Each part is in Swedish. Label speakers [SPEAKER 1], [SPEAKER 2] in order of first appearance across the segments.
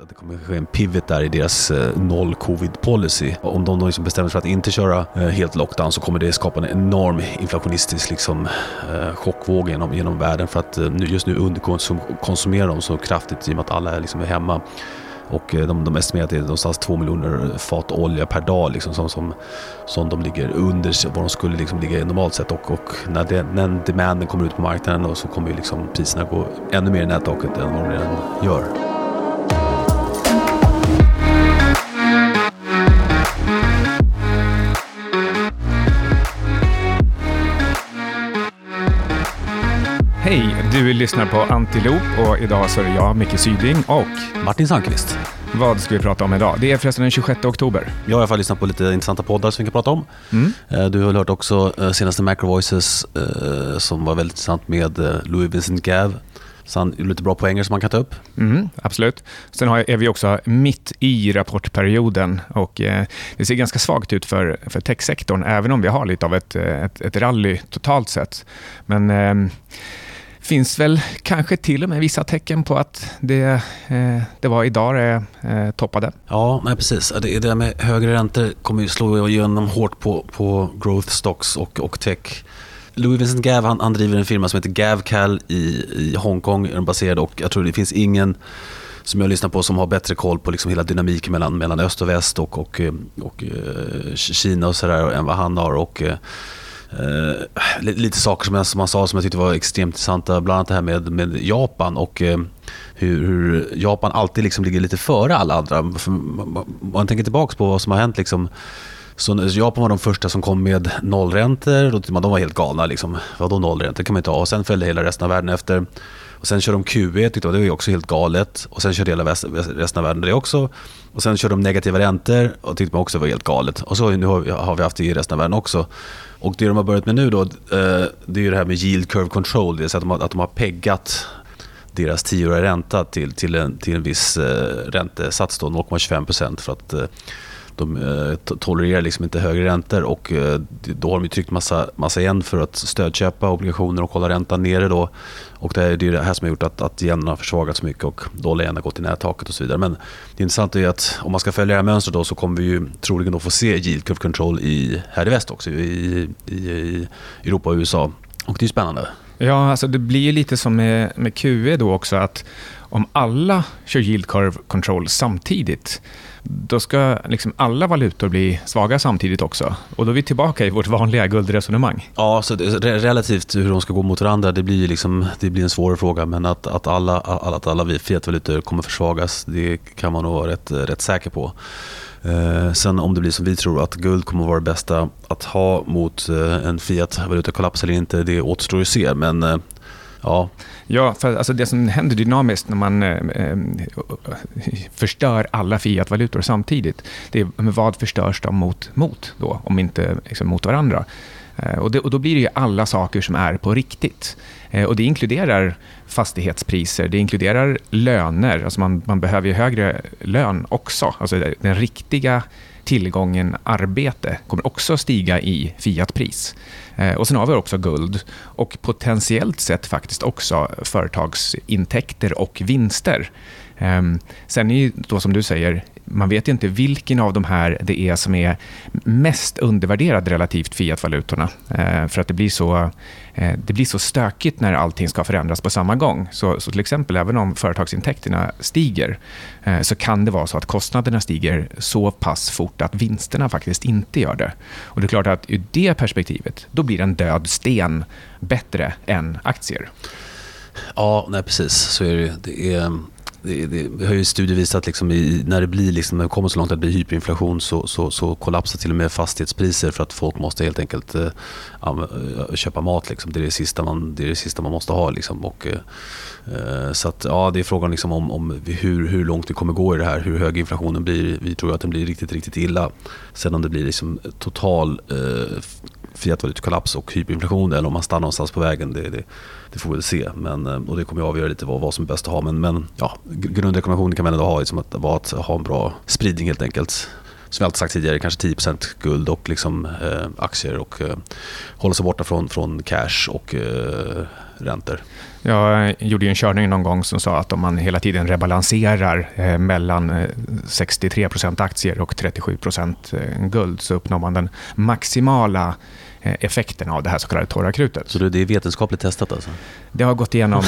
[SPEAKER 1] Att det kommer ske en pivot där i deras eh, noll covid policy. Om de då liksom bestämmer sig för att inte köra eh, helt lockdown så kommer det skapa en enorm inflationistisk liksom, eh, chockvåg genom, genom världen för att eh, just nu underkonsumerar de så kraftigt i och med att alla är, liksom, hemma. Och eh, de, de estimerar att det är någonstans 2 miljoner fat olja per dag liksom, som, som, som de ligger under vad de skulle liksom ligga i normalt sett. Och, och när, den, den demanden kommer ut på marknaden och så kommer liksom priserna gå ännu mer i nättaket än vad de redan gör.
[SPEAKER 2] Hej! Du lyssnar på Antilop och idag så är det jag, Micke Syding och
[SPEAKER 1] Martin Sandqvist.
[SPEAKER 2] Vad ska vi prata om idag? Det är förresten den 26 oktober.
[SPEAKER 1] Jag har i alla fall lyssnat på lite intressanta poddar som vi kan prata om. Mm. Eh, du har hört också eh, senaste Macro Voices eh, som var väldigt intressant med Louis Vincent Gav. Så han är lite bra poänger som man kan ta upp.
[SPEAKER 2] Mm, absolut. Sen har, är vi också mitt i rapportperioden och eh, det ser ganska svagt ut för, för techsektorn, även om vi har lite av ett, ett, ett rally totalt sett. Men eh, finns väl kanske till och med vissa tecken på att det, eh, det var idag det eh, toppade.
[SPEAKER 1] Ja, nej, precis. Det, det med högre räntor kommer ju slå igenom hårt på, på growth stocks och, och tech. Louis Vincent Gav han, han driver en firma som heter GavCal i, i Hongkong. Är baserad och jag tror det finns ingen som jag lyssnar på som har bättre koll på liksom hela dynamiken mellan, mellan öst och väst och, och, och, och eh, Kina och sådär än vad han har. Och, eh, lite saker som, jag, som han sa som jag tyckte var extremt intressanta. Bland annat det här med, med Japan och eh, hur, hur, Japan alltid liksom ligger lite före alla andra. Man, man tänker tillbaka på vad som har hänt. Liksom, så Japan var de första som kom med nollräntor. De var helt galna. Liksom. Vadå nollräntor? Det kan man inte ha. Och sen följde hela resten av världen efter. Och sen körde de QE, tyckte det var också helt galet. Och sen körde hela resten av världen det också. Och sen körde de negativa räntor och tyckte man också var helt galet. Och så nu har vi haft det i resten av världen också. Och det de har börjat med nu då, eh, det är det här med yield curve control. Det vill säga att de har, att de har peggat deras tioåriga ränta till, till, en, till en viss eh, räntesats, 0,25 för att eh, de eh, tolererar liksom inte högre räntor och eh, då har de tryckt massa, massa igen för att stödköpa obligationer och hålla räntan nere. Då. Och det är det här som har gjort att, att yenen har försvagats mycket och dollarn har gått i nättaket och så vidare. Men det intressanta är att om man ska följa det här mönstret då, så kommer vi ju troligen då få se yield curve control i, här i väst också, i, i, i Europa och USA. Och det är spännande.
[SPEAKER 2] Ja, alltså det blir lite som med, med QE då också, att om alla kör yield curve control samtidigt, då ska liksom alla valutor bli svaga samtidigt också. Och då är vi tillbaka i vårt vanliga guldresonemang.
[SPEAKER 1] Ja, så det, relativt hur de ska gå mot varandra, det blir, liksom, det blir en svår fråga. Men att, att alla, att alla fiatvalutor kommer försvagas, det kan man nog vara rätt, rätt säker på. Eh, sen om det blir som vi tror, att guld kommer vara det bästa att ha mot eh, en fiat-valutakollaps eller inte, det återstår att se. Men eh, ja,
[SPEAKER 2] Ja, för alltså det som händer dynamiskt när man eh, eh förstör alla fiatvalutor samtidigt, det är vad förstörs de mot, mot då, om inte liksom, mot varandra? Eh, och, det, och, då blir det ju alla saker som är på riktigt. Eh, och det inkluderar fastighetspriser, det inkluderar löner, alltså man, man behöver ju högre lön också. Alltså den riktiga tillgången arbete kommer också stiga i fiatpris. Eh, och sen har vi också guld och potentiellt sett faktiskt också företagsintäkter och vinster. Ehm, sen är ju då som du säger, man vet inte vilken av de här det är som är mest undervärderad relativt fiatvalutorna. Eh, för att det blir, så, eh, det blir så stökigt när allting ska förändras på samma gång. Så, så till exempel, även om företagsintäkterna stiger, eh, så kan det vara så att kostnaderna stiger så pass fort att vinsterna faktiskt inte gör det. Och det är klart att ur det perspektivet, då blir en död sten bättre än aktier.
[SPEAKER 1] Ja, nej, precis. Så är det. det är, det, det har ju studier visat liksom i, när det blir liksom, när det kommer så långt att det blir hyperinflation så, så, så kollapsar till och med fastighetspriser för att folk måste helt enkelt äh, köpa mat. Liksom. Det, är det, sista man, det är det sista man måste ha. Liksom. Och, äh, så att, ja, det är frågan liksom om, om hur, hur långt det kommer gå i det här, hur hög inflationen blir. Vi tror att den blir riktigt, riktigt illa. Sen om det blir liksom total äh, fiatvalutakollaps och hyperinflation eller om man stannar någonstans på vägen. Det, det, det får vi väl se. Men, eh, och det kommer att avgöra lite vad, vad som är bäst att ha. Men, men ja, grundrekommendationen kan man ändå ha liksom att, var att ha en bra spridning helt enkelt. Som jag alltid sagt tidigare, kanske 10% guld och liksom, eh, aktier och eh, hålla sig borta från, från cash och eh, räntor.
[SPEAKER 2] Jag gjorde en körning någon gång som sa att om man hela tiden rebalanserar eh, mellan 63% aktier och 37% guld så uppnår man den maximala effekten av det här så kallade torra krutet.
[SPEAKER 1] Så det är vetenskapligt testat alltså?
[SPEAKER 2] Det har gått igenom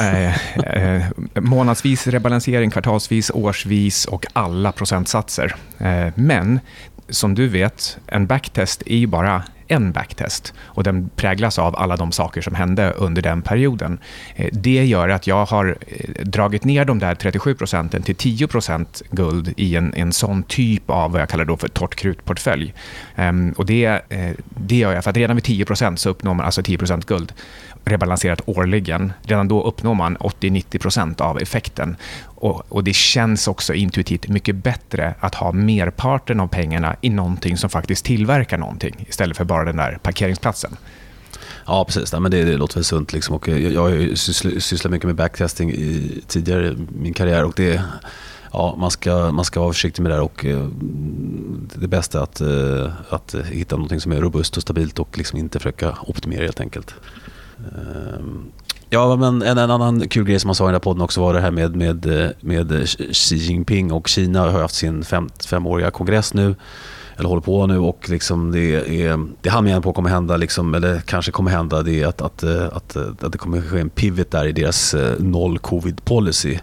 [SPEAKER 2] eh, eh, månadsvis rebalansering, kvartalsvis, årsvis och alla procentsatser. Eh, men som du vet, en backtest är ju bara en backtest och den präglas av alla de saker som hände under den perioden. Eh, det gör att jag har eh, dragit ner de där 37 procenten till 10 procent guld i en, en sån typ av vad jag kallar då för torrt krutportfölj. Ehm, och det, eh, det gör jag för att redan vid 10 procent så uppnår man alltså 10 procent guld rebalanserat årligen. Redan då uppnår man 80-90% av effekten. Och, och, Det känns också intuitivt mycket bättre att ha merparten av pengarna i någonting som faktiskt tillverkar någonting istället för bara den där parkeringsplatsen.
[SPEAKER 1] Ja, precis. Ja, men det, det låter väl sunt. Liksom. Och jag, jag har sysslat mycket med backtesting i, tidigare i min karriär. Och det, ja, man, ska, man ska vara försiktig med det där. Och, eh, det bästa är att, eh, att hitta något som är robust och stabilt och liksom inte försöka optimera helt enkelt. Ehm, ja, men en, en, annan kul grej som man sa i den här podden också var det här med, med, med Xi Jinping och Kina har haft sin fem, femåriga kongress nu eller håller på nu och liksom det, är, det han menar på kommer hända, liksom, eller kanske kommer hända, det är att, att, att, att det kommer ske en pivot där i deras eh, noll covid policy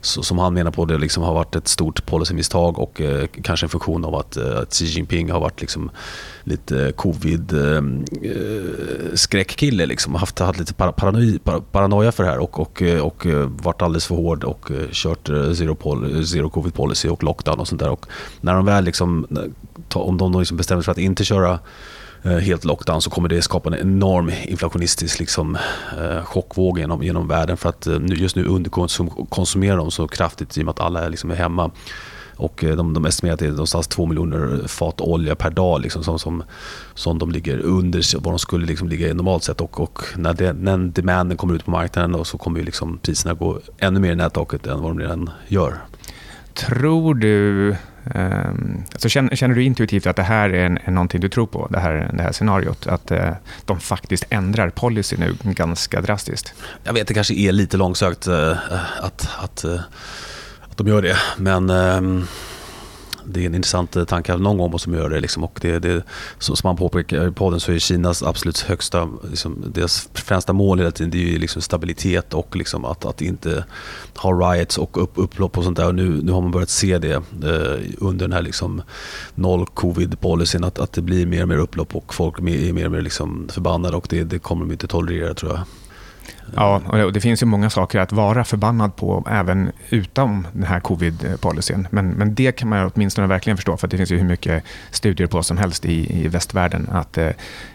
[SPEAKER 1] så, som han menar på det liksom har varit ett stort policymisstag och eh, kanske en funktion av att, eh, att Xi Jinping har varit liksom lite covid-skräckkille. Eh, eh, eh liksom, haft, haft lite paranoia, paranoia för det här och, och, och varit alldeles för hård och kört zero, pol, zero covid policy och lockdown och sånt där. Och när de väl liksom, om de liksom bestämmer sig för att inte köra Eh, helt lockdown så kommer det skapa en enorm inflationistisk liksom, eh, chockvåg genom, genom världen för att eh, just nu underkonsumerar de så kraftigt i och med att alla är, liksom, är hemma. Och eh, de, de estimerar att det är någonstans 2 miljoner fat olja per dag liksom, som, som, som de ligger under vad de skulle liksom ligga i normalt sett. Och, och när, det, när demanden kommer ut på marknaden så kommer liksom priserna gå ännu mer i nättaket än vad de redan gör.
[SPEAKER 2] Tror du Um, alltså känner, känner, du intuitivt att det här är, en, är någonting du tror på, det här, det här scenariot? Att uh, de faktiskt ändrar policy nu ganska drastiskt?
[SPEAKER 1] Jag vet, det kanske är lite långsökt uh, att, att, uh, att de gör det. Men um det är en intressant eh, tanke. Någon gång måste man göra det. Liksom. Och det, det som man påpekar i podden så är Kinas absolut högsta, liksom, deras främsta mål hela tiden det är ju liksom stabilitet och liksom att, att inte ha riots och upp, upplopp och sånt där. Och nu, nu har man börjat se det eh, under den här liksom, noll covid-policyn att, att det blir mer och mer upplopp och folk är mer och mer liksom förbannade och det, det kommer de inte tolerera tror jag.
[SPEAKER 2] Ja, och det finns ju många saker att vara förbannad på även utan den här covid-policyn. Men, men det kan man åtminstone verkligen förstå, för det finns ju hur mycket studier på som helst i, i västvärlden, att eh,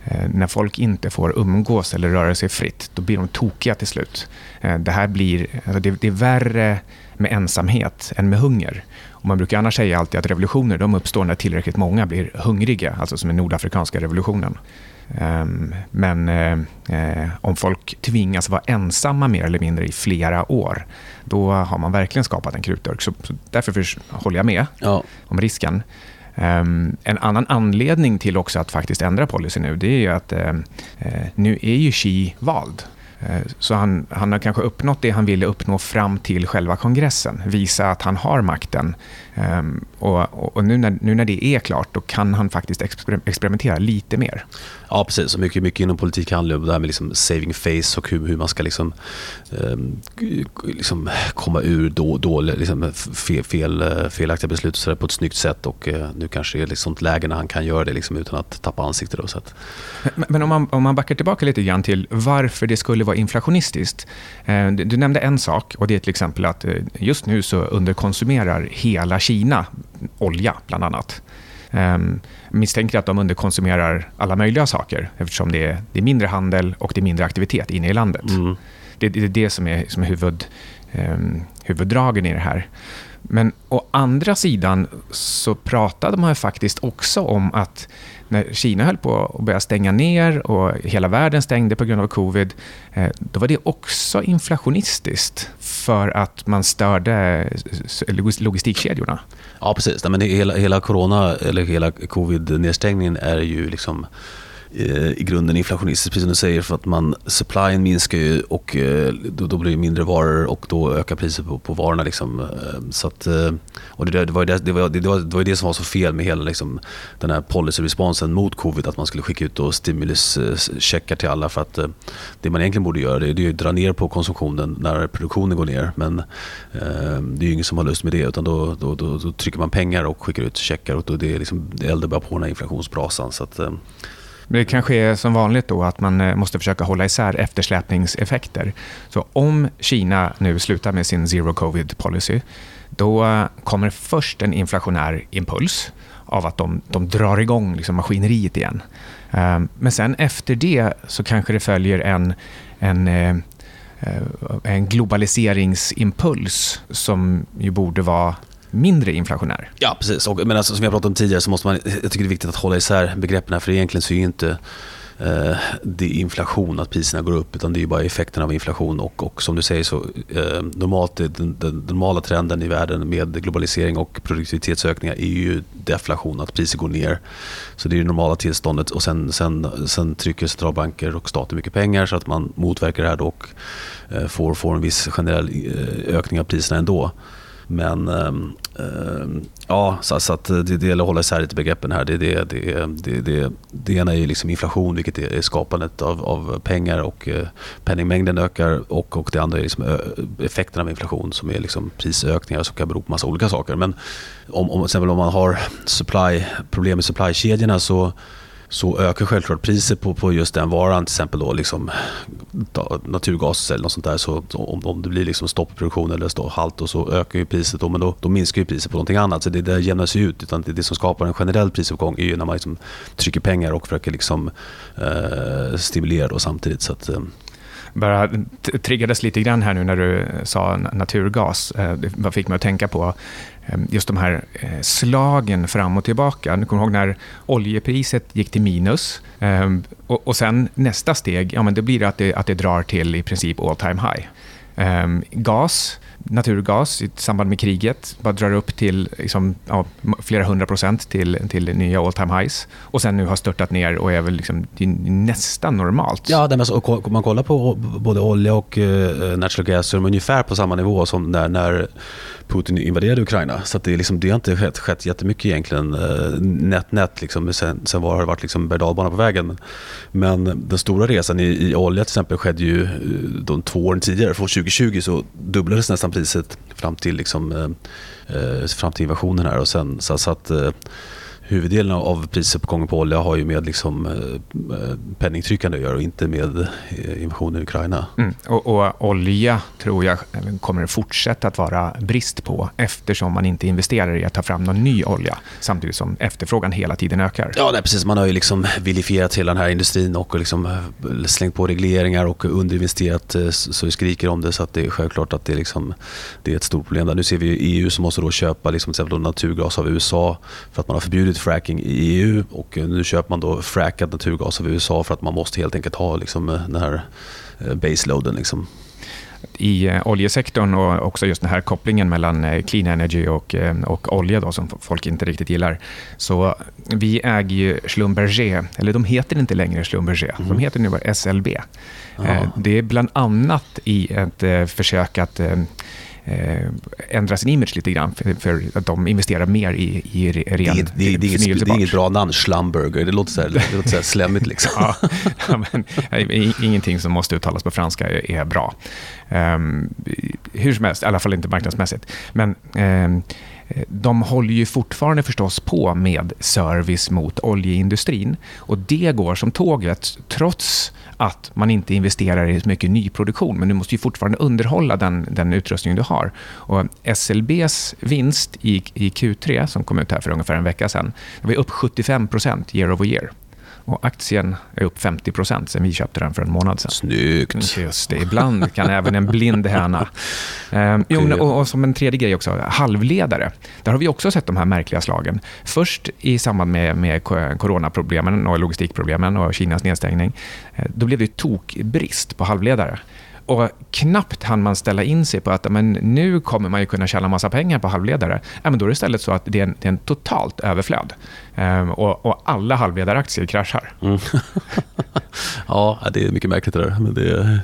[SPEAKER 2] eh, när folk inte får umgås eller röra sig fritt, då blir de tokiga till slut. Eh, det här blir, alltså det, det är värre med ensamhet än med hunger. Och man brukar annars säga alltid att revolutioner de uppstår när tillräckligt många blir hungriga, alltså som i nordafrikanska revolutionen. Ehm, men eh, eh, om folk tvingas vara ensamma mer eller mindre i flera år, då har man verkligen skapat en krutdurk. Så, därför håller jag med ja. om risken. Um, en annan anledning till också att faktiskt ändra policy nu, det är att uh, nu är ju Xi vald. Uh, så han, han har kanske uppnått det han ville uppnå fram till själva kongressen. Visa att han har makten Um, och, och nu, när, nu, när, det är klart, då kan han faktiskt exper experimentera lite mer.
[SPEAKER 1] Ja, precis. Och mycket, mycket inom politik handlar om det här med liksom saving face och hur, hur man ska liksom, um, liksom komma ur då, då, liksom fel, fel, felaktiga beslut så på ett snyggt sätt. Och uh, nu kanske det är ett sånt läge när han kan göra det liksom utan att tappa ansiktet. Då, så att.
[SPEAKER 2] Men, men om, man, om man backar tillbaka lite grann till varför det skulle vara inflationistiskt. Uh, du nämnde en sak och det är till exempel att uh, just nu så underkonsumerar hela Kina olja, bland annat. Um, misstänker att de underkonsumerar alla möjliga saker eftersom det är, det är mindre handel och det är mindre aktivitet inne i landet. Mm. Det, det, är det som är, som är huvud, um, huvuddragen i det här. Men å andra sidan så pratade man faktiskt också om att när Kina höll på att börja stänga ner och hela världen stängde på grund av covid, eh, då var det också inflationistiskt för att man störde eh, eh, logistikkedjorna.
[SPEAKER 1] Ja, precis. Men hela, hela corona eller hela covid-nedstängningen är ju liksom Eh, i grunden inflationistiskt, precis som du säger, för att man, supplyen minskar ju och eh, då, då blir det mindre varor och då ökar priset på, på varorna. Liksom. Eh, så att, och det, det, var det, det, var, det, var, det var det som var så fel med hela liksom, den här policy-responsen mot covid, att man skulle skicka ut stimuluscheckar till alla för att det man egentligen borde göra det, är att dra ner på konsumtionen när produktionen går ner. Men eh, det är ju ingen som har lust med det utan då, då, då, då trycker man pengar och skickar ut checkar och då det är liksom, det eldar bara på den här inflationsbrasan. Så att, men
[SPEAKER 2] det kanske är som vanligt då att man eh, måste försöka hålla isär eftersläpningseffekter. Så om Kina nu slutar med sin zero covid policy, då eh, kommer först en inflationär impuls av att de, de drar igång liksom maskineriet igen. Ehm, men sen efter det så kanske det följer en, en, eh, en globaliseringsimpuls som ju borde vara mindre inflationär.
[SPEAKER 1] Ja, precis. Och, men alltså, som jag pratade om tidigare så måste man, jag tycker det är viktigt att hålla isär begreppen här, för egentligen så är ju inte eh, det är inflation att priserna går upp utan det är bara effekten av inflation och, och som du säger så eh, normalt den, den, den, normala trenden i världen med globalisering och produktivitetsökningar är ju deflation, att priser går ner. Så det är det normala tillståndet och sen, sen, sen trycker centralbanker och staten mycket pengar så att man motverkar det här och eh, får, får en viss generell eh, ökning av priserna ändå. Men ehm, ehm, ja, så, så, att det, det gäller att hålla isär lite begreppen här. Det, det, det, det, det, det ena är ju liksom inflation, vilket är skapandet av, av pengar och eh, penningmängden ökar. Och, och det andra är liksom effekten av inflation som är liksom prisökningar som kan bero på massa olika saker. Men om, om, exempel om man har supply, problem med supplykedjorna så så ökar självklart priset på, på just den varan, till exempel då liksom, naturgas eller något sånt där. Så om, om det blir liksom stoppproduktion eller stå, halt och så ökar ju priset, då, men då, då minskar ju priset på någonting annat. Så det det jämnas ju ut. Utan det, det som skapar en generell prisuppgång är ju när man liksom trycker pengar och försöker liksom, eh, stimulera då samtidigt. Så att, eh,
[SPEAKER 2] bara triggades lite grann här nu när du eh, sa naturgas. Eh, vad det fick mig att tänka på ehm, just de här eh, slagen fram och tillbaka. Du kommer ihåg när oljepriset gick till minus ehm, och, sen nästa steg, ja, men det blir att det, att det drar till i princip all time high. Ehm, gas naturgas i samband med kriget bara drar upp till liksom, ja, flera hundra procent till, till nya all time highs och sen nu har störtat ner och är väl liksom, nästan normalt.
[SPEAKER 1] Ja, det alltså, om man kollar på både olja och uh, natural gas så är de ungefär på samma nivå som när, när Putin invaderade Ukraina. Så det, liksom, det har inte skett, skett jättemycket egentligen. Eh, nätt, nätt liksom. Sen, sen var, har det varit liksom berg på vägen. Men den stora resan i, i olja till exempel skedde ju eh, de två åren tidigare. Från 2020 så dubblades nästan priset fram till, liksom, eh, eh, fram till invasionen här. Och sen, så, så att, eh, huvuddelen av prisuppgången på olja har ju med liksom, eh, eh, penningtryckande att göra och inte med eh, invasionen i Ukraina.
[SPEAKER 2] Mm. Och, och, olja tror jag kommer fortsätta att vara brist på eftersom man inte investerar i att ta fram någon ny olja samtidigt som efterfrågan hela tiden ökar.
[SPEAKER 1] Ja, nej, precis. Man har ju liksom vilifierat hela den här industrin och liksom slängt på regleringar och underinvesterat så vi skriker om det så att det är självklart att det är, liksom, det är ett stort problem. Där. Nu ser vi EU som måste då köpa liksom, naturgas av USA för att man har förbjudit fracking i EU och nu köper man då frackad naturgas av USA för att man måste helt enkelt ha liksom, eh, den här eh, baseloaden. Liksom
[SPEAKER 2] i eh, oljesektorn och också just den här kopplingen mellan clean energy och, och olja då, som folk inte riktigt gillar. Så vi äger ju Schlumberger, eller de heter inte längre Schlumberger, mm. de heter nu bara SLB. Aha. Det är bland annat i ett försök att eh, ändra sin image lite grann för, för, att de investerar mer i, i ren det,
[SPEAKER 1] det, det, det, är inget, det är inget bra namn, Schlumburger. Det låter så här, det låter så här slemmigt. Liksom. ja,
[SPEAKER 2] men, ingenting som måste uttalas på franska är, är bra. Um, hur som helst, i alla fall inte marknadsmässigt. Men um, de håller ju fortfarande förstås på med service mot oljeindustrin. Och det går som tåget, trots att man inte investerar i så mycket nyproduktion. Men du måste ju fortfarande underhålla den, den utrustning du har. Och SLBs vinst i, i Q3, som kom ut här för ungefär en vecka sedan, var upp 75 procent year over year. Och aktien är upp 50 procent sen vi köpte den för en månad sedan.
[SPEAKER 1] Snyggt.
[SPEAKER 2] Just det, ibland kan även en blind höna. Ehm, jo, och, och, som en tredje grej också, halvledare. Där har vi också sett de här märkliga slagen. Först i samband med, med coronaproblemen och logistikproblemen och Kinas nedstängning. Eh, då blev det tokbrist på halvledare. Och knappt hann man ställa in sig på att men nu kommer man ju kunna tjäna massa pengar på halvledare. Ja, men då är det istället så att det är en, det är en totalt överflöd. Ehm, och, och, alla halvledaraktier kraschar. Mm.
[SPEAKER 1] ja, det är mycket märkligt det där. Men det...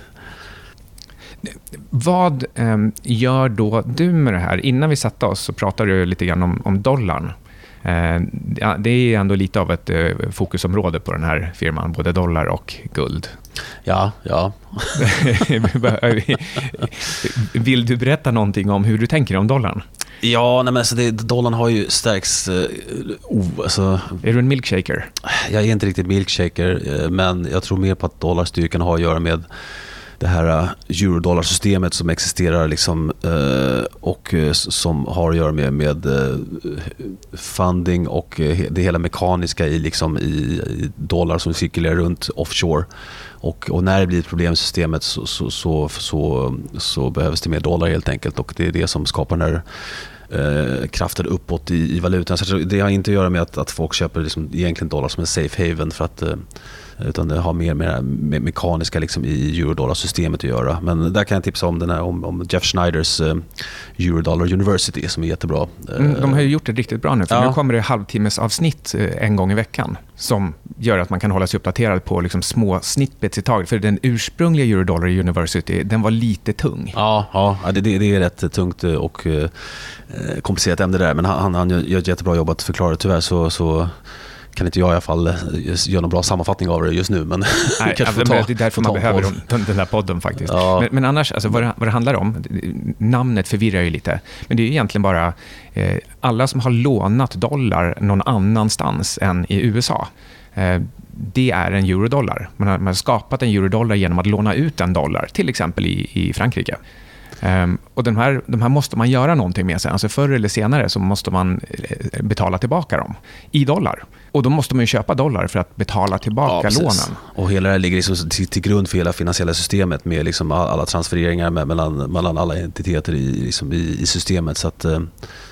[SPEAKER 2] Vad eh, gör då du med det här? Innan vi satte oss så pratade du lite grann om, om dollarn. Eh, det är ändå lite av ett eh, fokusområde på den här firman, både dollar och guld.
[SPEAKER 1] Ja, ja.
[SPEAKER 2] Vill du berätta någonting om hur du tänker om dollarn?
[SPEAKER 1] Ja, nej men alltså det, dollarn har ju stärkts... Oh, alltså,
[SPEAKER 2] är du en milkshaker?
[SPEAKER 1] Jag är inte riktigt milkshaker, men jag tror mer på att dollarstyrkan har att göra med det här äh, eurodollarsystemet som existerar liksom, äh, och äh, som har att göra med, med funding och det hela mekaniska i, liksom, i, dollar som cirkulerar runt offshore. Och, och, när det blir ett problem i systemet så, så, så, så, så behövs det mer dollar helt enkelt och det är det som skapar den här eh, kraften uppåt i, i valutan. Så det har inte att göra med att, att folk köper liksom egentligen dollar som en safe haven för att eh, utan det har mer med me mekaniska liksom i eurodollarsystemet att göra. Men där kan jag tipsa om, den här, om, om Jeff Schneiders uh, Eurodollar University som är jättebra.
[SPEAKER 2] Mm, de har ju gjort det riktigt bra nu. För ja. Nu kommer det halvtimmesavsnitt uh, en gång i veckan som gör att man kan hålla sig uppdaterad på liksom små snippets i taget. För den ursprungliga Eurodollar University, den var lite tung.
[SPEAKER 1] Ja, ja det, det är rätt tungt och uh, komplicerat ämne där. Men han, han gör ett jättebra jobb att förklara. Tyvärr så, så kan inte jag i alla fall eh, göra någon bra sammanfattning av det just nu. Men
[SPEAKER 2] Nej, ja, ta, det är därför man behöver den, den där podden faktiskt. Ja. Men, men, annars, alltså, vad, det, vad det handlar om, namnet förvirrar ju lite. Men det är egentligen bara eh, alla som har lånat dollar någon annanstans än i USA. Eh, det är en eurodollar. Man har, man har skapat en eurodollar genom att låna ut en dollar, till exempel i, i Frankrike. Um, och de här, de här måste man göra någonting med sen. Alltså förr eller senare så måste man eh, betala tillbaka dem i dollar. Och då måste man ju köpa dollar för att betala tillbaka ja, lånen.
[SPEAKER 1] Och hela det här ligger liksom till, till, grund för hela finansiella systemet med liksom alla transfereringar mellan, mellan alla entiteter i, liksom i, i systemet. Så att, eh,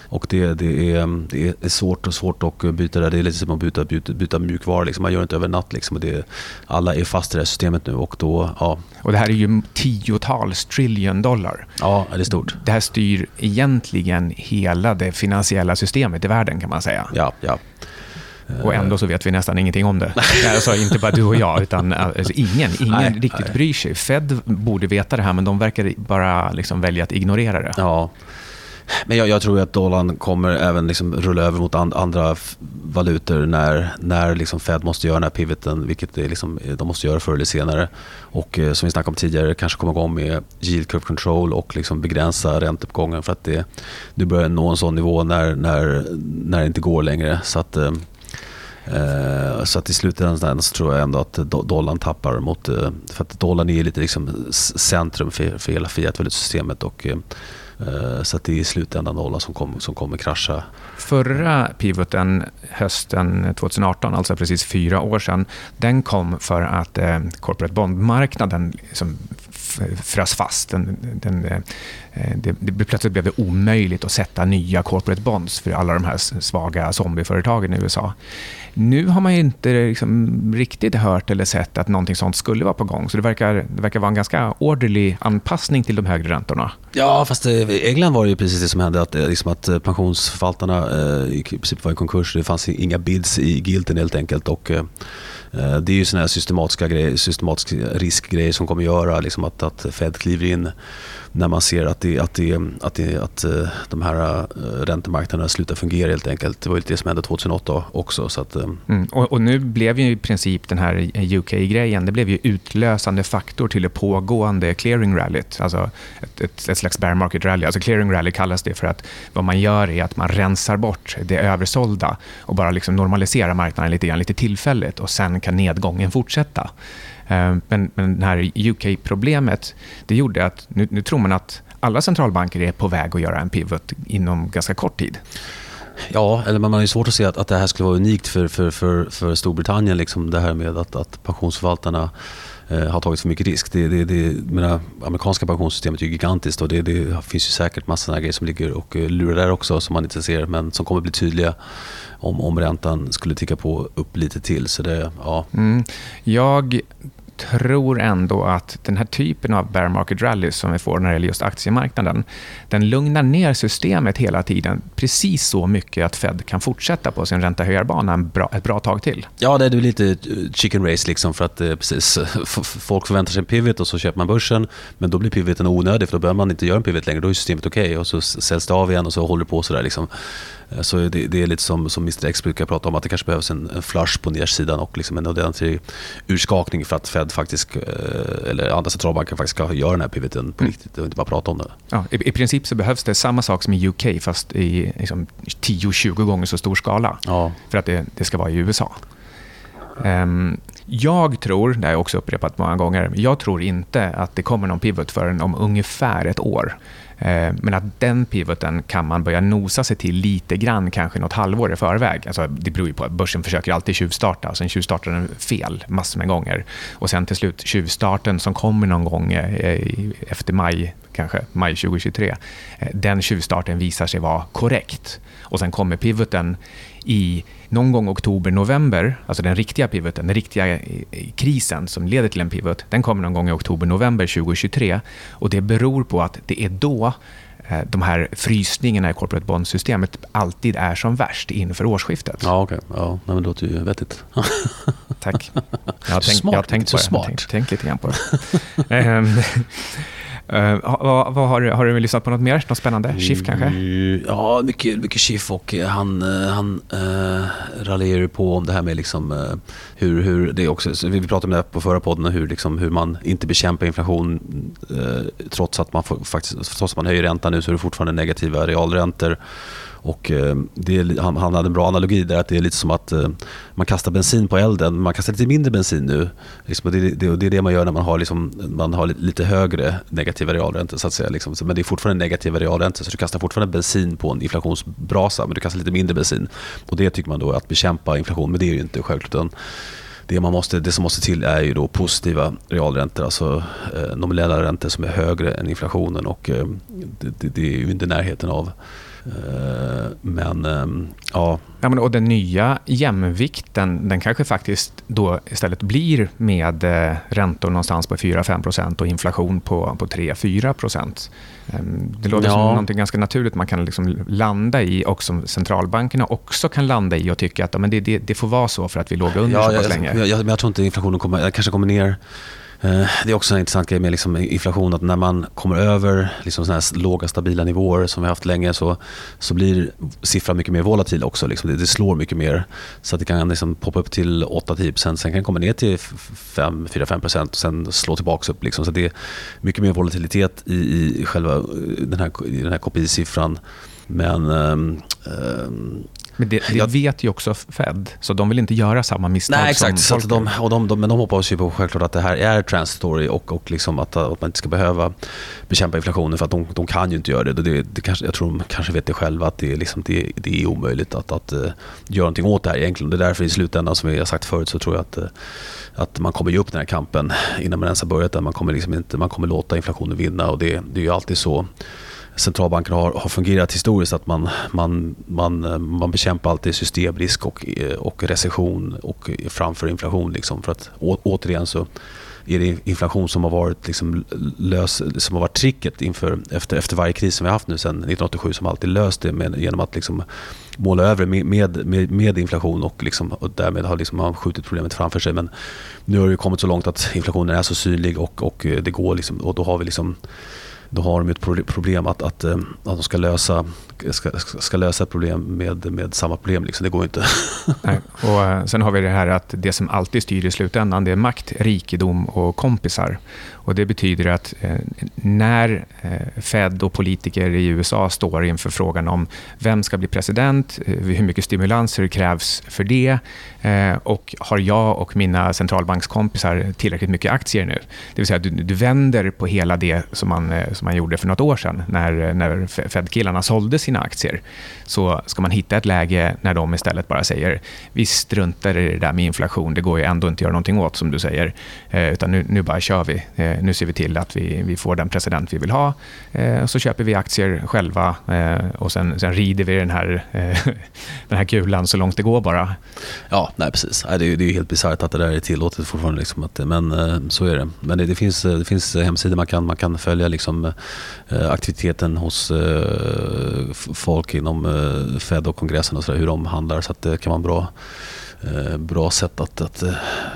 [SPEAKER 1] och det, det, är, det är svårt och svårt att byta det. Det är lite som att byta, byta, byta mjukvara. Liksom. Man gör det inte över natt. Liksom. Det, alla är fast i det här systemet nu. Och, då, ja.
[SPEAKER 2] och det här är ju tiotals trillion dollar.
[SPEAKER 1] Ja, det är stort.
[SPEAKER 2] Det här styr egentligen hela det finansiella systemet i världen kan man säga.
[SPEAKER 1] Ja, ja.
[SPEAKER 2] Och ändå så vet vi nästan ingenting om det. Alltså, inte bara du och jag, utan alltså, ingen, ingen nej, riktigt nej. bryr sig. Fed borde veta det här, men de verkar bara liksom välja att ignorera det.
[SPEAKER 1] Ja. Men jag, jag, tror att dollarn kommer även liksom rulla över mot and, andra valutor när, när liksom Fed måste göra den här pivoten, vilket det liksom, de måste göra förr eller senare. Och eh, som vi snackade om tidigare, kanske komma igång med yield curve control och liksom begränsa ränteuppgången för att det, det börjar nå en sån nivå när, när, när det inte går längre. Så att, eh, eh så att i slutändan så tror jag ändå att dollarn tappar mot... Eh, för att dollarn är lite liksom centrum för, för hela fiat-valutasystemet. Och, eh, så att det är i slutändan dollarn som, kom, som kommer krascha.
[SPEAKER 2] Förra pivoten hösten 2018, alltså precis fyra år sedan, den kom för att eh, corporate bond-marknaden liksom frös fast. Den, den, det, det, plötsligt blev det omöjligt att sätta nya corporate bonds för alla de här svaga zombieföretagen i USA. Nu har man inte liksom riktigt hört eller sett att någonting sånt skulle vara på gång. Så det verkar, det verkar vara en ganska orderly anpassning till de högre räntorna.
[SPEAKER 1] Ja, fast Eh, i England var det ju precis det som hände. Att, eh, liksom att eh, pensionsförvaltarna i princip var i konkurs. Det fanns inga bids i gilten helt enkelt. Och, det är ju såna här systematiska grejer, systematisk riskgrejer som kommer göra liksom att, att Fed kliver in när man ser att, det, att, det, att, det, att eh, de här eh, räntemarknaderna slutar fungera helt enkelt. Det var det som hände 2008 också. Så att,
[SPEAKER 2] eh, mm. och, och, nu blev ju i princip den här UK-grejen, det blev ju utlösande faktor till det pågående clearing-rallyt. Alltså ett, ett, ett, slags bear market rally. Alltså clearing rally kallas det för att vad man gör är att man rensar bort det översålda och bara liksom normaliserar marknaden lite grann, lite tillfälligt och sen kan nedgången fortsätta. Eh, men, men det här UK-problemet, det gjorde att nu, nu tror man att alla centralbanker är på väg att göra en pivot inom ganska kort tid.
[SPEAKER 1] Ja, eller man har ju svårt att se att, att det här skulle vara unikt för, för, för, för Storbritannien. Liksom det här med att, att pensionsförvaltarna Eh, har tagit för mycket risk. Det, det, det, menar, amerikanska pensionssystemet är gigantiskt och det, det finns ju säkert massor av grejer som ligger och eh, lurar där också som man inte ser men som kommer bli tydliga om, om räntan skulle ticka på upp lite till. Så det, ja.
[SPEAKER 2] Mm. Jag tror ändå att den här typen av bear market rally som vi får när det gäller just aktiemarknaden, den lugnar ner systemet hela tiden precis så mycket att Fed kan fortsätta på sin räntehöjarbana en bra, ett bra tag till.
[SPEAKER 1] Ja, det är lite eh, chicken race liksom för att eh, precis, eh, folk förväntar sig en pivot och så köper man börsen, men då blir pivoten onödig för då behöver man inte göra en pivot längre, då är systemet okej okay, och så säljs det av igen och så håller det på sådär. Liksom. Eh, så det, det, är lite som, som Mr X brukar prata om, att det kanske behövs en, en flush på nedsidan och liksom en ordentlig urskakning för att Fed faktiskt, eh, eller andra centralbanker faktiskt ska göra den här pivoten på mm. riktigt och inte bara prata om det.
[SPEAKER 2] Ja, i, i, princip så behövs det samma sak som i UK fast i liksom, 10-20 gånger så stor skala ja. för att det, det ska vara i USA. Um, jag tror, det har jag också upprepat många gånger, jag tror inte att det kommer någon pivot förrän om ungefär ett år. Eh, men att den pivoten kan man börja nosa sig till lite grann, kanske något halvår i förväg. Alltså, det beror ju på att börsen försöker alltid tjuvstarta, sen tjuvstartar den fel massor med gånger. Och sen till slut tjuvstarten som kommer någon gång eh, efter maj, kanske maj 2023, eh, den tjuvstarten visar sig vara korrekt. Och sen kommer pivoten i någon gång oktober, november, alltså den riktiga pivoten, den riktiga krisen som leder till en pivot, den kommer någon gång i oktober, november 2023. Och det beror på att det är då eh, de här frysningarna i corporate bond-systemet alltid är som värst inför årsskiftet.
[SPEAKER 1] Ja, okej. Okay. Ja, det låter ju vettigt.
[SPEAKER 2] Tack. Jag har tänkt, smart. Jag har tänkt på det. Smart. Tänkt, tänkt lite grann på det. Uh, vad, vad har, du, har du lyssnat på något mer? Något spännande? Schiff kanske?
[SPEAKER 1] Mm, ja, mycket, mycket Schiff och eh, han, eh, han uh, raljerar på om det här med liksom, uh, hur, hur det också, vi pratade om det på förra podden, hur, liksom, hur man inte bekämpar inflation uh, trots, att man får, faktiskt, trots att man höjer räntan nu så är det fortfarande negativa realräntor. Och eh, det, han, han hade en bra analogi där, att det är lite som att eh, man kastar bensin på elden. Man kastar lite mindre bensin nu. Liksom, det, det, det, är det man gör när man har, liksom, man har lite högre negativa realräntor. Så att säga, liksom. Men det är fortfarande negativa realräntor, så du kastar fortfarande bensin på en inflationsbrasa, men du kastar lite mindre bensin. Och Det tycker man då är att bekämpa inflation, men det är ju inte självklart. det, man måste, det som måste till är ju då positiva realräntor, alltså eh, nominella räntor som är högre än inflationen och eh, det, det, det, är ju inte i närheten av men ehm, ja.
[SPEAKER 2] ja men, och den nya jämvikten, den kanske faktiskt då istället blir med eh, räntor någonstans på 4-5% och inflation på, på 3-4% ehm, Det låter ja. som något ganska naturligt man kan liksom landa i och som centralbankerna också kan landa i och tycka att men det, det, det får vara så för att vi låg under ja, så pass länge.
[SPEAKER 1] Jag, jag, jag tror inte inflationen kommer, kanske kommer ner Eh, Eh, det är också en intressant grej med liksom inflation, att när man kommer över liksom såna här låga stabila nivåer som vi har haft länge så, så blir siffran mycket mer volatil också. Liksom. Det, det, slår mycket mer. Så att det kan liksom poppa upp till 8-10%, sen kan det komma ner till 4-5% och sen slå tillbaka upp. Liksom. Så det är mycket mer volatilitet i, i själva eh, den här, i den här KPI-siffran. Men um, um,
[SPEAKER 2] men det, det vet ju också Fed, så de vill inte göra samma misstag
[SPEAKER 1] Nej, exakt.
[SPEAKER 2] som
[SPEAKER 1] så de, och de, de, Men de hoppas ju på självklart att det här är transitory och, och liksom att, att man inte ska behöva bekämpa inflationen för att de, de kan ju inte göra det. det, det kanske, jag tror de kanske vet det själva att det är, liksom, det, det är omöjligt att, att uh, göra någonting åt det här egentligen. Det är därför i slutändan, som vi har sagt förut, så tror jag att, uh, att man kommer ge upp den här kampen innan man ens har börjat. Man kommer, liksom inte, man kommer låta inflationen vinna och det, det är ju alltid så centralbankerna har, har fungerat historiskt. Att man, man, man, man bekämpar alltid systemrisk och, eh, och recession och framför inflation. Liksom. För att å, återigen så är det inflation som har varit, liksom lös, som har varit tricket inför, efter, efter varje kris som vi har haft nu sedan 1987 som alltid löst det med, genom att liksom måla över med, med, med inflation och, liksom, och därmed har liksom, man skjutit problemet framför sig. Men nu har det kommit så långt att inflationen är så synlig och, och eh, det går liksom, och då har vi liksom då har de ett problem att, att, eh, att de ska lösa, ska, ska lösa ett problem med, med samma problem. Liksom. Det går inte.
[SPEAKER 2] Nej. Och eh, sen har vi det här att det som alltid styr i slutändan det är makt, rikedom och kompisar. Och Det betyder att eh, när Fed och politiker i USA står inför frågan om vem ska bli president, hur mycket stimulanser krävs för det och har jag och mina centralbankskompisar tillräckligt mycket aktier nu? Det vill säga, du, du vänder på hela det som man, som som man gjorde för något år sedan när, när Fed-killarna sålde sina aktier. Så ska man hitta ett läge när de istället bara säger vi struntar i det där med inflation, det går ju ändå inte att göra någonting åt som du säger, eh, utan nu, nu bara kör vi. Eh, nu ser vi till att vi, vi får den president vi vill ha. Eh, så köper vi aktier själva eh, och sen, sen rider vi den här, eh, den här kulan så långt det går bara.
[SPEAKER 1] Ja, nej precis. Det, är, det är helt bisarrt att det där är tillåtet fortfarande. Liksom, att, men eh, så är det. Men det, det, finns, eh, det finns hemsidor man kan, man kan följa liksom, Eh, aktiviteten hos eh, folk inom eh, Fed och kongressen och så där, hur de handlar. Så att det kan vara en bra, bra sätt att, att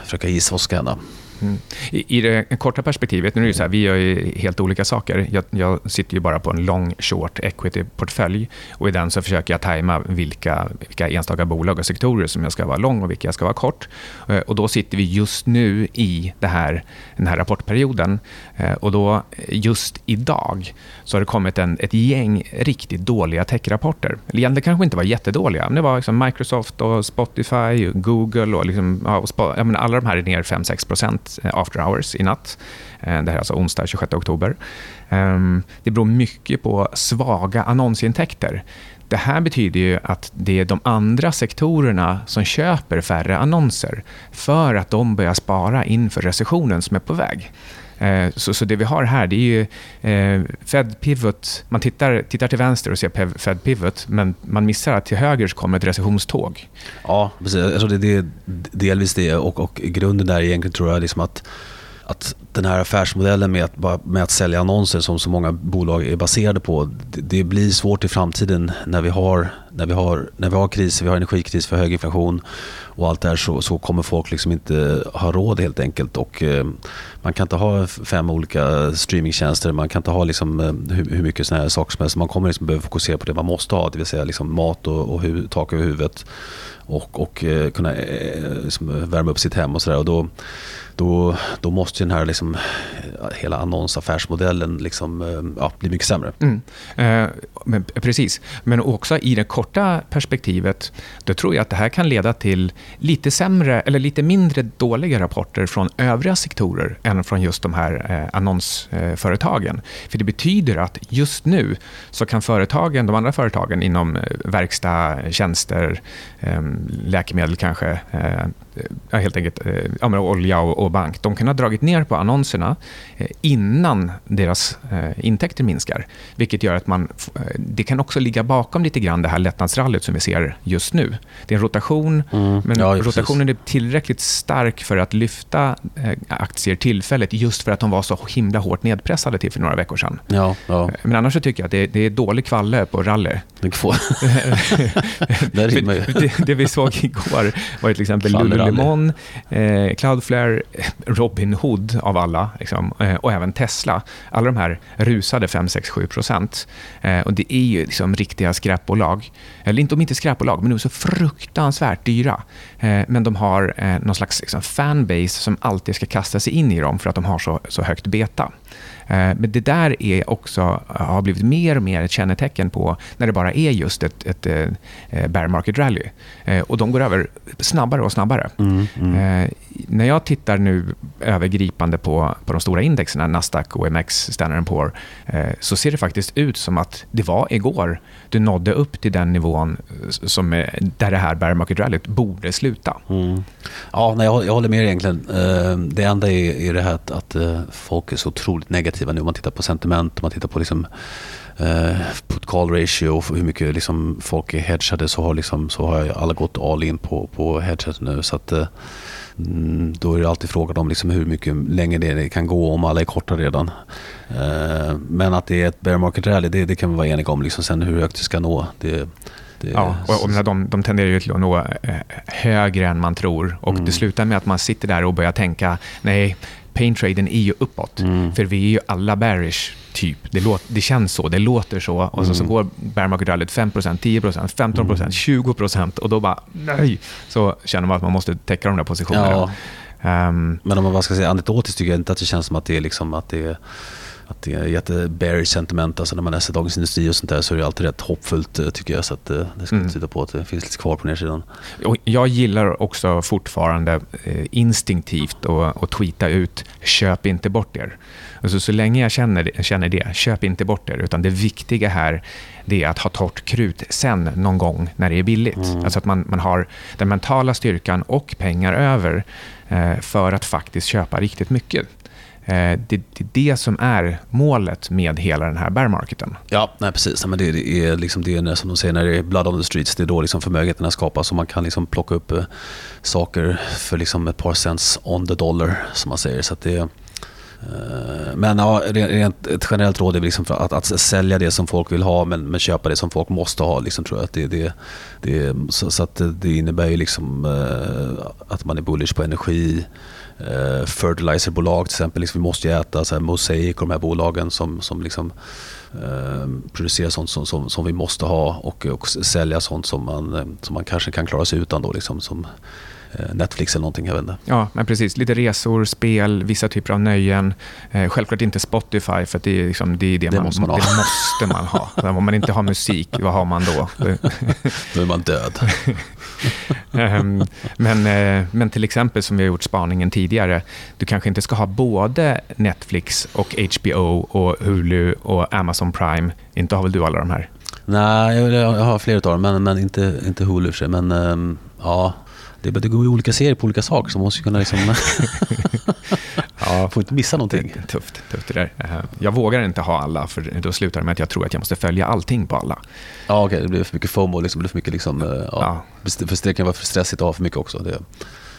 [SPEAKER 1] försöka gissa vad som ska hända.
[SPEAKER 2] Mm. I, I, det korta perspektivet, nu är det så här, vi gör ju helt olika saker. Jag, jag sitter ju bara på en long short equity-portfölj och i den så försöker jag tajma vilka, vilka enstaka bolag och sektorer som jag ska vara lång och vilka jag ska vara kort. Eh, och då sitter vi just nu i det här, den här rapportperioden eh, och då just idag så har det kommit en, ett gäng riktigt dåliga techrapporter. Eller egentligen kanske inte var jättedåliga, men det var liksom Microsoft och Spotify, och Google och, liksom, ja, och alla de här är ner 5-6 Eh, After hours i natt. Eh, det här är alltså onsdag 26 oktober. Ehm, det beror mycket på svaga annonsintäkter. Det här betyder ju att det är de andra sektorerna som köper färre annonser för att de börjar spara inför recessionen som är på väg. Eh, så, så, det vi har här det är ju eh, Fed Pivot. Man tittar, tittar till vänster och ser Fed Pivot men man missar att till höger så kommer ett recessionståg.
[SPEAKER 1] Ja, precis. Jag tror det är delvis det och, och grunden där egentligen tror jag liksom att att den här affärsmodellen med att, med att sälja annonser som så många bolag är baserade på, det, det, blir svårt i framtiden när vi har, när vi har, när vi har kriser, vi har energikris, för hög inflation och allt det här så, så kommer folk liksom inte ha råd helt enkelt. Och, eh, man kan inte ha fem olika streamingtjänster, man kan inte ha liksom, eh, hur, hur, mycket såna här saker som helst. Man kommer liksom behöva fokusera på det man måste ha, det vill säga liksom mat och, och hu, tak över huvudet och, och eh, kunna eh, liksom värma upp sitt hem och sådär. Då, då, då måste den här liksom, Liksom, eh, hela annonsaffärsmodellen liksom, eh, ja, blir mycket sämre.
[SPEAKER 2] Mm. Eh, men, eh, precis, men också i det korta perspektivet, då tror jag att det här kan leda till lite sämre eller lite mindre dåliga rapporter från övriga sektorer än från just de här eh, annonsföretagen. För det betyder att just nu så kan företagen, de andra företagen inom verkstad, tjänster, eh, läkemedel kanske, eh, helt enkelt eh, olja och, och, bank, de kan ha dragit ner på annonserna eh, innan deras eh, intäkter minskar. Vilket gör att man, eh, det kan också ligga bakom lite grann det här lättnadsrallyt som vi ser just nu. Det är en rotation, mm. men ja, rotationen är tillräckligt stark för att lyfta aktier tillfälligt just för att de var så himla hårt nedpressade till för några veckor sedan.
[SPEAKER 1] Ja, ja.
[SPEAKER 2] Men annars så tycker jag att det, det är dålig kvalle på rally.
[SPEAKER 1] Det,
[SPEAKER 2] det, det vi såg igår var till exempel Lululemon, eh, Cloudflare, Robinhood av alla liksom, eh, och även Tesla. Alla de här rusade 5, 6, 7 procent. Eh, och det är ju liksom riktiga skräpbolag. Eller inte om inte skräpbolag, men de är så fruktansvärt dyra. Eh, men de har någon slags liksom, fanbase som alltid ska kasta sig in i dem för att de har så, så högt beta. Eh, men det där är också, har blivit mer och mer ett kännetecken på när det bara är just ett, ett, ett eh, bear market rally. Eh, och de går över snabbare och snabbare. Mm, mm. När jag tittar nu övergripande på, på de stora indexerna, Nasdaq, OMX, Standard Poor, så ser det faktiskt ut som att det var igår du nådde upp till den nivån som, där det här bear market rallyt borde sluta. Mm.
[SPEAKER 1] Ja, nej, jag, jag håller med egentligen. Det enda är, är det här att, att folk är så otroligt negativa negativa nu. Om man tittar på sentiment, om man tittar på liksom, eh, put call ratio och hur mycket liksom folk är hedgade så har, liksom, så har alla gått all in på, på hedget nu. Så att, eh, mm, då är det alltid frågan om liksom hur mycket längre det kan gå om alla är korta redan. Eh, men att det är ett bear market rally, det, det kan vi vara eniga om. Liksom. Sen hur högt det ska nå, det,
[SPEAKER 2] det, ja, och, och de, de tenderar ju till att nå eh, högre än man tror. Och mm. Det slutar med att man sitter där och börjar tänka, nej, paintraden är ju uppåt. Mm. För vi är ju alla bearish, typ. Det, låt, det känns så, det låter så. Och så, så mm. går bear market rallyt 5% 10% 15 mm. 20% och då bara nej. Så känner man att man måste täcka de där positionerna.
[SPEAKER 1] Ja. Um, Men om man bara ska säga anekdotiskt tycker jag inte att det känns som att det är liksom att det är att det är jätte sentiment. Alltså när man läser Dagens Industri och sånt där så är det alltid rätt hoppfullt eh, tycker jag. Så att, eh, det ska mm. tyda på att det finns lite kvar på nedsidan.
[SPEAKER 2] Jag gillar också fortfarande eh, instinktivt att tweeta ut “köp inte bort er”. Alltså, så länge jag känner, känner det, köp inte bort er. Utan det viktiga här det är att ha torrt krut sen någon gång när det är billigt. Mm. Alltså att man, man har den mentala styrkan och pengar över för att faktiskt köpa riktigt mycket. Eh, det, det, är det som är målet med hela den här bear marketen.
[SPEAKER 1] Ja, nej, precis. Men det, det, är liksom det är, som de säger, när det är blood on the streets, det är då liksom förmögenheterna skapas och man kan liksom plocka upp eh, saker för liksom ett par cents on the dollar, som man säger. Så det, Eh, men ja, rent, ett generellt råd är liksom att, att sälja det som folk vill ha men, men köpa det som folk måste ha. Liksom, tror jag. Att det, det, det, så, så att det innebär ju liksom, eh, att man är bullish på energi, eh, fertilizerbolag till exempel. Liksom, vi måste ju äta så här, Mosaic och de här bolagen som, som liksom, eh, producerar sånt som, som, som, vi måste ha och, och sälja sånt som man, som man kanske kan klara sig utan. Då, liksom, som, eh, Netflix eller någonting, jag vet inte.
[SPEAKER 2] Ja, men precis. Lite resor, spel, vissa typer av nöjen. Eh, självklart inte Spotify, för det är, liksom, det, är det, det, man, måste man, det måste man ha. Om man inte har musik, vad har man då?
[SPEAKER 1] då är man död.
[SPEAKER 2] Ehm, men, eh, men till exempel som vi har gjort spaningen tidigare, du kanske inte ska ha både Netflix och HBO och Hulu och Amazon Prime. Inte har väl du alla de här?
[SPEAKER 1] Nej, jag har flera av dem, men, men inte, inte Hulu. Men um, ja, det, det går ju olika serier på olika saker, så man måste kunna liksom... ja, får inte missa någonting.
[SPEAKER 2] Det, tufft, tufft det där. Eh, jag vågar inte ha alla, för då slutar det med att jag tror att jag måste följa allting på alla.
[SPEAKER 1] Ja, okej, okay. det blir för mycket FOMO, liksom, det blir för mycket liksom, eh, ja. ja. För det kan vara för stressigt att ha för mycket också. Det,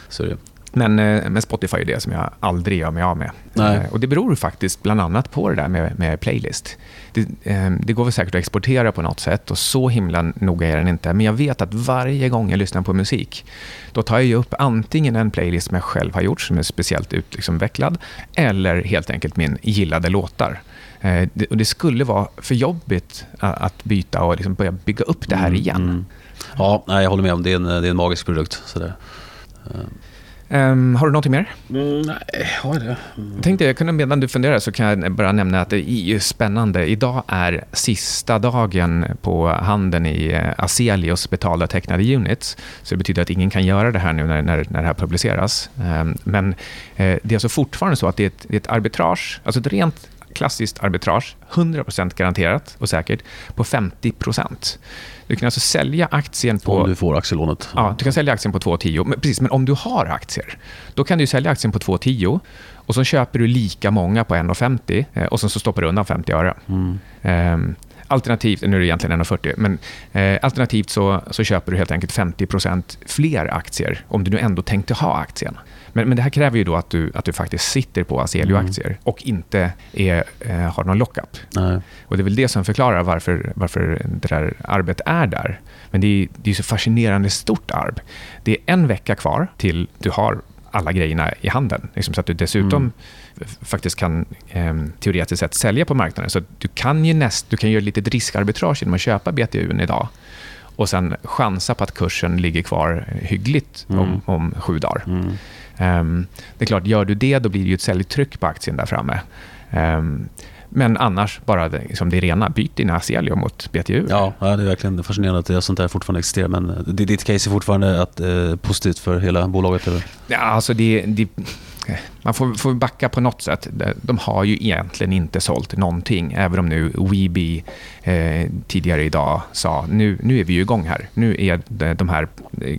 [SPEAKER 1] så det.
[SPEAKER 2] Men, eh, men Spotify är det som jag aldrig gör mig av med.
[SPEAKER 1] Nej.
[SPEAKER 2] Och Det beror faktiskt bland annat på det där med, med playlist. Det, eh, det, går väl säkert att exportera på något sätt och så himla noga är den inte. Men jag vet att varje gång jag lyssnar på musik, då tar jag upp antingen en playlist som jag själv har gjort, som är speciellt utvecklad, eller helt enkelt min gillade låtar. Eh, det, och det skulle vara för jobbigt att byta och liksom börja bygga upp det här mm, igen. Mm, mm.
[SPEAKER 1] Ja, jag håller med om det. Är en, det är en magisk produkt. Sådär.
[SPEAKER 2] Um, har du något mer?
[SPEAKER 1] Mm, nej, har jag det?
[SPEAKER 2] Mm. Jag tänkte, jag kunde, medan du funderar så kan jag bara nämna att det är spännande. Idag är sista dagen på handeln i eh, Aselios betalda tecknade units. Så det betyder att ingen kan göra det här nu när, när, när det här publiceras. Um, men uh, det är alltså fortfarande så att det är ett, det är ett arbitrage, alltså ett rent klassiskt arbitrage, 100% garanterat och säkert, på 50%. Du kan alltså sälja aktien på...
[SPEAKER 1] Om du får aktielånet.
[SPEAKER 2] Ja, du kan sälja aktien på 2,10. Men, precis, men om du har aktier, då kan du sälja aktien på 2,10 och så köper du lika många på 1,50 eh, och sen så stoppar du undan 50 öre. Mm. Um, Alternativt, nu är det egentligen 1,40, men eh, alternativt så, så köper du helt enkelt 50% fler aktier om du nu ändå tänkte ha aktien. Men, men det här kräver ju då att du, att du faktiskt sitter på Aselio-aktier mm. och inte är, eh, har någon lockup. Och Det är väl det som förklarar varför, varför det där arvet är där. Men det är, det är så fascinerande stort arv. Det är en vecka kvar till du har alla grejerna i handen. Liksom så att du dessutom mm. faktiskt kan eh, teoretiskt sett sälja på marknaden. Så du kan ju näst, du kan göra lite riskarbitrage genom att köpa BTU idag och sen chansa på att kursen ligger kvar hyggligt mm. om, om sju dagar. Mm. Um, det är klart, gör du det, då blir det ju ett säljtryck på aktien där framme. Um, men annars, bara det, liksom det rena, byt dina Aselio mot BTU.
[SPEAKER 1] Ja, ja, det är verkligen fascinerande att det sånt där fortfarande existerar. Men eh, ditt case är fortfarande att, eh, positivt för hela bolaget? Eller?
[SPEAKER 2] Ja, alltså det, det, Eh, man får, får backa på något sätt. De har ju egentligen inte sålt någonting, även om nu Weeby eh, tidigare idag sa nu, nu är vi ju igång här. Nu är de här eh,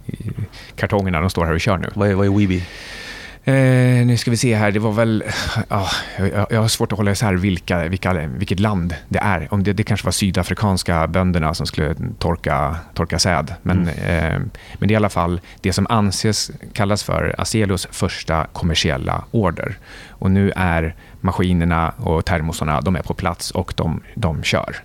[SPEAKER 2] kartongerna, de står här och kör nu.
[SPEAKER 1] Vad är, vad är Weeby?
[SPEAKER 2] Eh, nu ska vi se här, det var väl... Ah, jag, jag har svårt att hålla isär vilka, vilka, vilket land det är. Om det, det kanske var sydafrikanska bönderna som skulle torka, torka säd. Men, mm. eh, men det är i alla fall det som anses kallas för Acelios första kommersiella order. Och nu är maskinerna och termosarna de är på plats och de, de kör.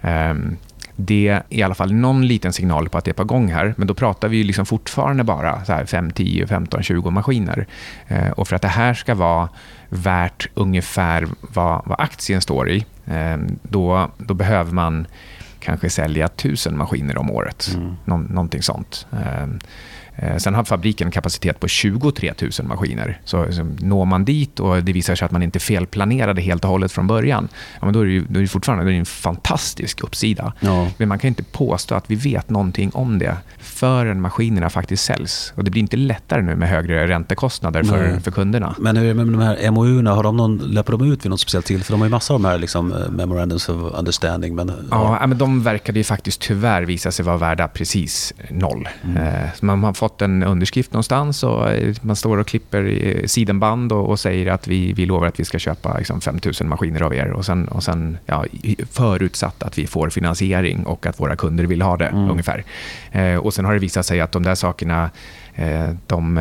[SPEAKER 2] Um, det är i alla fall någon liten signal på att det är på gång här. Men då pratar vi liksom fortfarande bara så här 5, 10, 15, 20 maskiner. Eh, och för att det här ska vara värt ungefär vad, vad aktien står i, eh, då, då behöver man kanske sälja tusen maskiner om året. Mm. Nå, någonting sånt. Eh, sen har fabriken kapacitet på 23 000 maskiner. Så når man dit och det visar sig att man inte felplanerade helt och hållet från början, ja, men då är det, ju, då är det fortfarande det är en fantastisk uppsida. Ja. Men man kan inte påstå att vi vet någonting om det förrän maskinerna faktiskt säljs. Och det blir inte lättare nu med högre räntekostnader för, för kunderna.
[SPEAKER 1] Men hur är det med de här MOU-erna? Har de någon, löper de ut vid något speciellt tillfälle? De har ju massor av de här liksom, eh, memorandums of understanding. Men,
[SPEAKER 2] ja. ja. men de verkade ju faktiskt tyvärr visa sig vara värda precis noll. Mm. Eh, man har fått en underskrift någonstans och eh, man står och klipper sidenband och, och säger att vi, vi lovar att vi ska köpa liksom, 5 000 maskiner av er. Och sen, och sen ja, förutsatt att vi får finansiering och att våra kunder vill ha det, mm. ungefär. Eh, och sen har det visat sig att de där sakerna, eh, de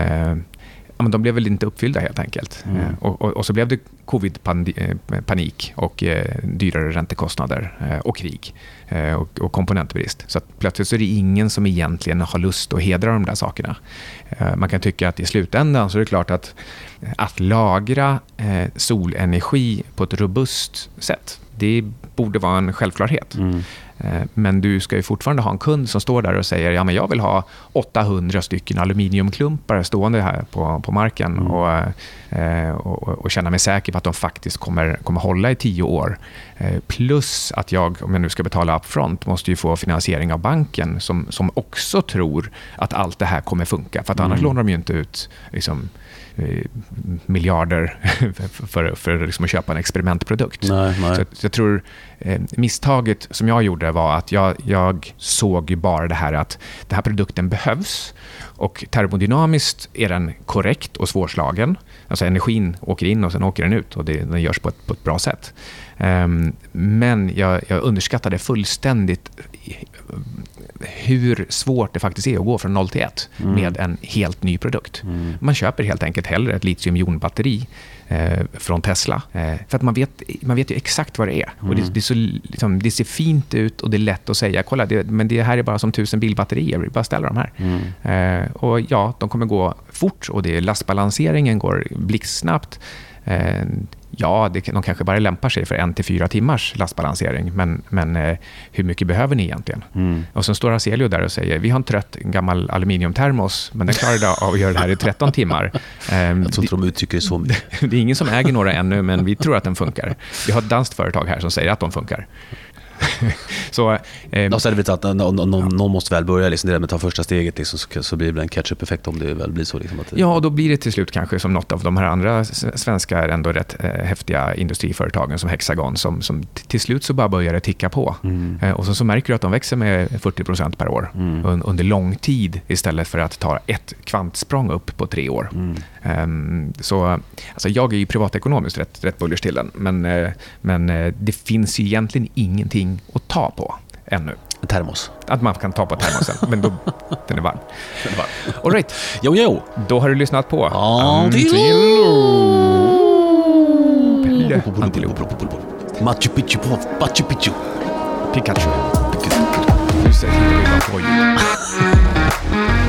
[SPEAKER 2] ja, men de blev väl inte uppfyllda helt enkelt. Mm. Eh, och, och, och, så blev det covid-panik eh, och eh, dyrare räntekostnader eh, och krig eh, och, och, komponentbrist. Så plötsligt så är det ingen som egentligen har lust att hedra de där sakerna. Man kan tycka att i slutändan så är det klart att att lagra solenergi på ett robust sätt, det borde vara en självklarhet. Mm. Eh, men du ska ju fortfarande ha en kund som står där och säger ja, men jag vill ha 800 stycken aluminiumklumpar stående här på, på marken mm. och, eh, och, och, känna mig säker på att de faktiskt kommer, kommer hålla i tio år. Eh, plus att jag, om jag nu ska betala upfront, måste ju få finansiering av banken som, som också tror att allt det här kommer funka. För att annars mm. lånar de ju inte ut liksom, miljarder för, för liksom att köpa en experimentprodukt. Nej, nej. Så jag tror eh, misstaget som jag gjorde var att jag, jag såg bara det här att den här produkten behövs och termodynamiskt är den korrekt och svårslagen. Alltså energin åker in och sen åker den ut och det, den görs på ett, på ett bra sätt. Um, men jag, jag underskattade fullständigt hur svårt det faktiskt är att gå från 0 till 1 mm. med en helt ny produkt. Mm. Man köper helt enkelt hellre ett litiumjonbatteri eh, från Tesla. Eh, för att man vet, man vet ju exakt vad det är. Mm. Och det, mm. det, är så, liksom, det ser fint ut och det är lätt att säga, kolla, det, men det här är bara som tusen bilbatterier, vi bara ställer de här. Mm. Eh, och ja, de kommer gå fort och det, lastbalanseringen går blixtsnabbt. Eh, ja, det, de kanske bara lämpar sig för en till fyra timmars lastbalansering, men, men eh, hur mycket behöver ni egentligen? Mm. Och sen står Aselio där och säger, vi har en trött gammal aluminiumtermos, men den klarar av att göra det här i 13 timmar.
[SPEAKER 1] Ehm, Jag tror inte de uttrycker det så.
[SPEAKER 2] Det är ingen som äger några ännu, men vi tror att den funkar. Vi har ett danskt företag här som säger att de funkar.
[SPEAKER 1] så, eh, och så är det att någon, någon, någon, måste väl börja liksom, det med att ta första steget, liksom, så, så blir det en catch-up-effekt om det väl blir så. Liksom, att
[SPEAKER 2] Ja, och då blir det till slut kanske som något av de här andra svenska ändå rätt eh, häftiga industriföretagen som Hexagon, som, som till slut så bara börjar det ticka på. Mm. Eh, och så, så märker du att de växer med 40% per år mm. un, under lång tid istället för att ta ett kvantsprång upp på tre år. Mm. Um, så, alltså jag är ju privatekonomiskt rätt, rätt bullish till den, men, uh, men uh, det finns ju egentligen ingenting att ta på ännu.
[SPEAKER 1] Termos.
[SPEAKER 2] Att man kan ta på termosen, men då, den är varm. Den är varm. All right.
[SPEAKER 1] Jo, jo.
[SPEAKER 2] Då har du lyssnat på
[SPEAKER 1] Antiloop.
[SPEAKER 2] Antiloop.
[SPEAKER 1] Machu Picchu. Machu Picchu.
[SPEAKER 2] Pikachu. Nu säger vi bara